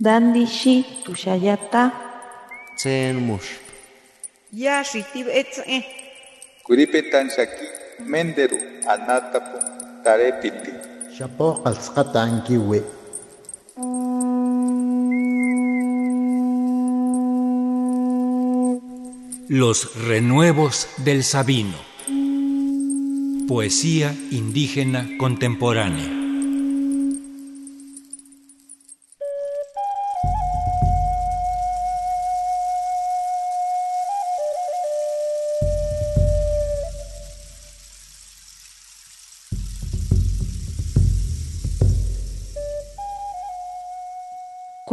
Dandishi tushayata. Tsen mush. Ya shitib etze. Kuripetan shaki menderu anatapu tarepiti. Shapo qalsqatan kiwi. Los renuevos del Sabino. Poesía indígena contemporánea.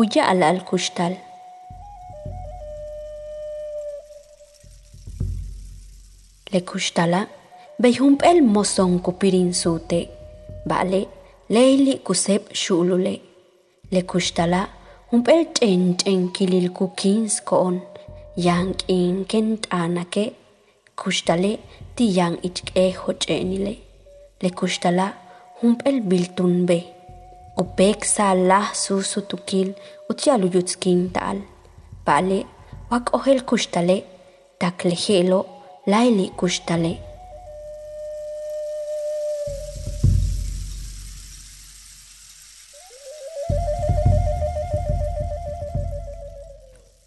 Cuya al al kushtal. Le kushtala, bejump el mosón kupirin sute, vale, leili kusep shulule. Le kushtala, hump el chen chen kilil kukins koon, yang in kent anake, kushtale ti yang ich e hochenile. Le kushtala, hump el biltun be. Upek sa lah susu tukil utialu tal. Vale, wak ohel kushtale, taklejelo, laili kushtale.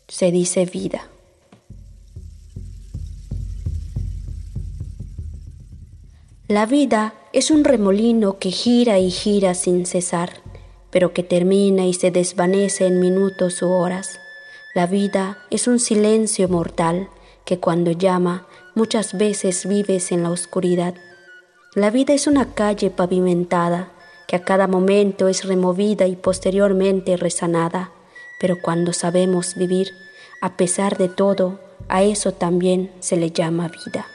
Se dice vida. La vida es un remolino que gira y gira sin cesar, pero que termina y se desvanece en minutos u horas. La vida es un silencio mortal que cuando llama muchas veces vives en la oscuridad. La vida es una calle pavimentada que a cada momento es removida y posteriormente resanada, pero cuando sabemos vivir, a pesar de todo, a eso también se le llama vida.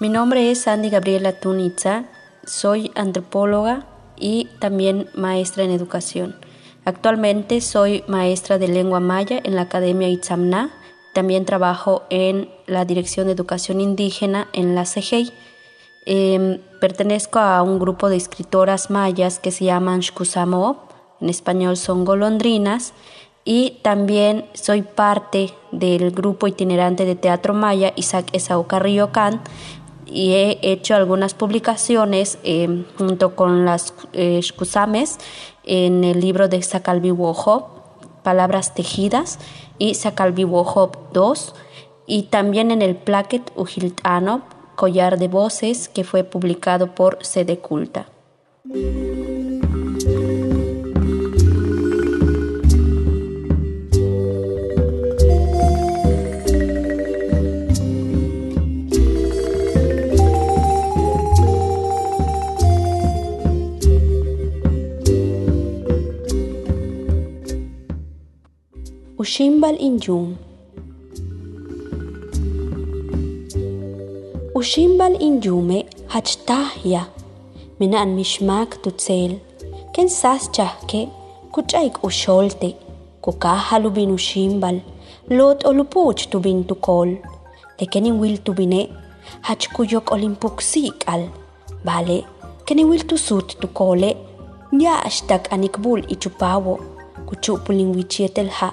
Mi nombre es Sandy Gabriela Tunitza, soy antropóloga y también maestra en educación. Actualmente soy maestra de lengua maya en la Academia Itzamná, también trabajo en la Dirección de Educación Indígena en la CGI. Eh, pertenezco a un grupo de escritoras mayas que se llaman Shkusamo, en español son golondrinas, y también soy parte del grupo itinerante de teatro maya Isaac Esau Carrillo Can, y he hecho algunas publicaciones eh, junto con las eh, Shkusames en el libro de Sakalbi Palabras Tejidas, y Sakalbi 2, y también en el plaquet Ujiltano, Collar de Voces, que fue publicado por Sede Culta. وشيمبل إنجوم وشيمبل إنجومة هتشتاهيا من أن مشماك تتسيل كن ساس تحكي كتشايك وشولتي كوكاهلو بينو شيمبل لوت أولوبوش تبين تقول لكن يويل تبينه hachkuyok olimpuxikal, vale, keniwil tusut tukole, ya ashtak anikbul ichupawo, kuchupulin wichietelha,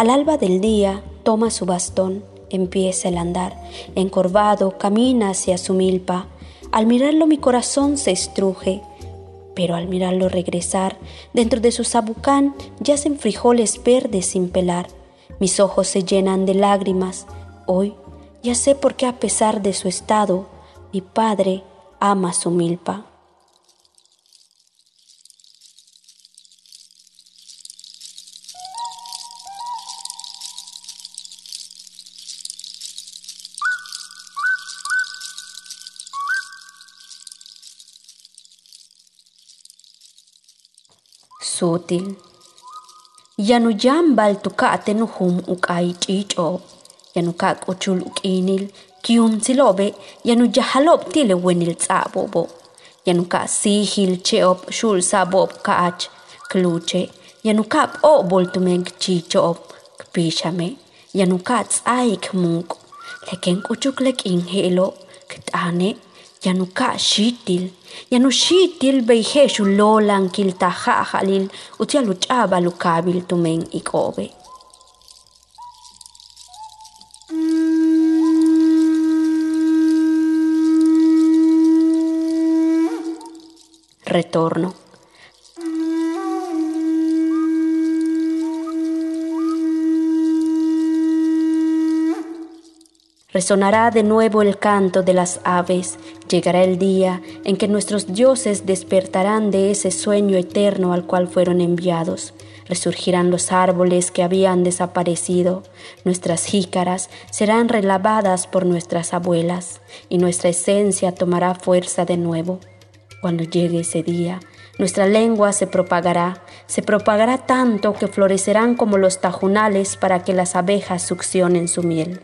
al alba del día toma su bastón, empieza el andar, encorvado camina hacia su milpa. Al mirarlo mi corazón se estruje, pero al mirarlo regresar, dentro de su sabucán yacen frijoles verdes sin pelar. Mis ojos se llenan de lágrimas. Hoy ya sé por qué a pesar de su estado, mi padre ama su milpa. Sutil. Yanuyam baltukate nuhum ukai chicho. Yanukak uchul ukinil, kium silobe, yanuyahalop tile wenil tsabobo. Yanuka sihil cheop shul sabob kaach, kluche. Yanukap o boltumeng chichop, kpishame. Yanukat aik munk. Leken kuchuk lek inhelo, ktane. Yanuka shitil. Yanu shitil beihe shulolan kilta halil, utialu chaba lukabil tumeng ikobe. Retorno. Resonará de nuevo el canto de las aves, llegará el día en que nuestros dioses despertarán de ese sueño eterno al cual fueron enviados. Resurgirán los árboles que habían desaparecido, nuestras jícaras serán relavadas por nuestras abuelas y nuestra esencia tomará fuerza de nuevo. Cuando llegue ese día, nuestra lengua se propagará, se propagará tanto que florecerán como los tajunales para que las abejas succionen su miel.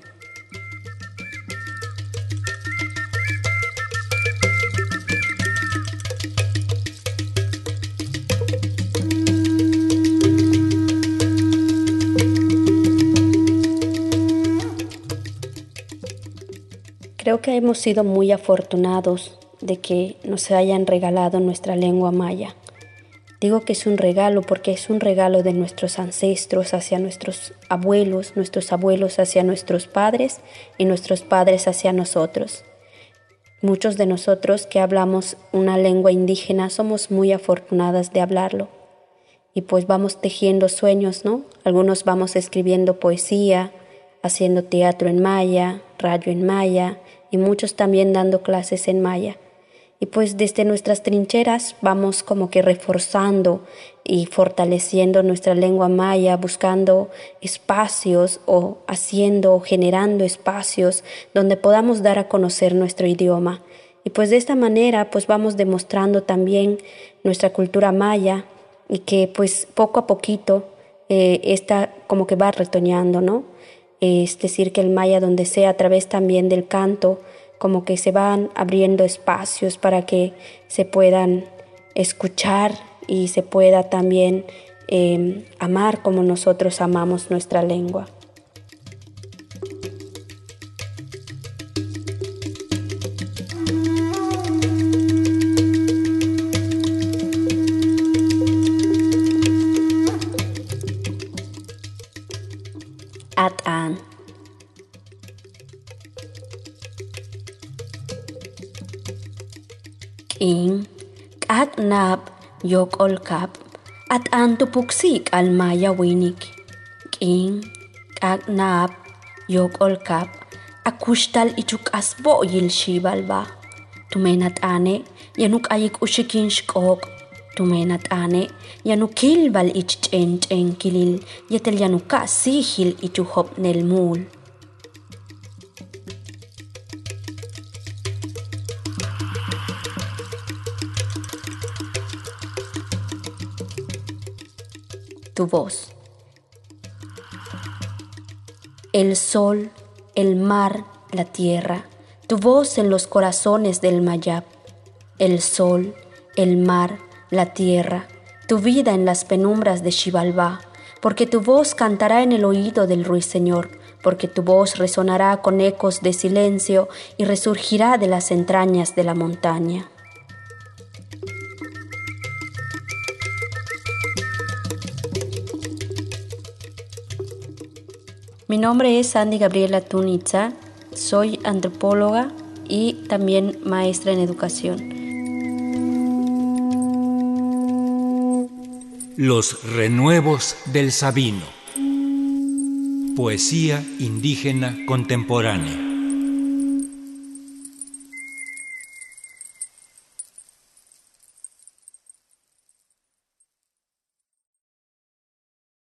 Creo que hemos sido muy afortunados de que nos hayan regalado nuestra lengua maya. Digo que es un regalo porque es un regalo de nuestros ancestros hacia nuestros abuelos, nuestros abuelos hacia nuestros padres y nuestros padres hacia nosotros. Muchos de nosotros que hablamos una lengua indígena somos muy afortunadas de hablarlo. Y pues vamos tejiendo sueños, ¿no? Algunos vamos escribiendo poesía, haciendo teatro en maya, radio en maya, y muchos también dando clases en maya. Y pues desde nuestras trincheras vamos como que reforzando y fortaleciendo nuestra lengua maya, buscando espacios o haciendo o generando espacios donde podamos dar a conocer nuestro idioma. Y pues de esta manera pues vamos demostrando también nuestra cultura maya y que pues poco a poquito eh, está como que va retoñando, ¿no? Es decir, que el maya donde sea a través también del canto, como que se van abriendo espacios para que se puedan escuchar y se pueda también em, amar como nosotros amamos nuestra lengua. yoo qolkaab axaantu puksii qalmaaya wiinik qiin qaaqnaab yoo qolkaab akushtal ichuqas boo yilshii balbaa tumeena xaanee yanu qayiq ushikiinsh qooq tumeena xaanee yanu kilbal ich ceen ceen kilil yetel yanu kaasii hil ichu hobnel muul tu voz. El sol, el mar, la tierra, tu voz en los corazones del Mayab. El sol, el mar, la tierra, tu vida en las penumbras de Xibalbá, porque tu voz cantará en el oído del ruiseñor, porque tu voz resonará con ecos de silencio y resurgirá de las entrañas de la montaña. Mi nombre es Sandy Gabriela Tunitza, soy antropóloga y también maestra en educación. Los renuevos del Sabino. Poesía indígena contemporánea.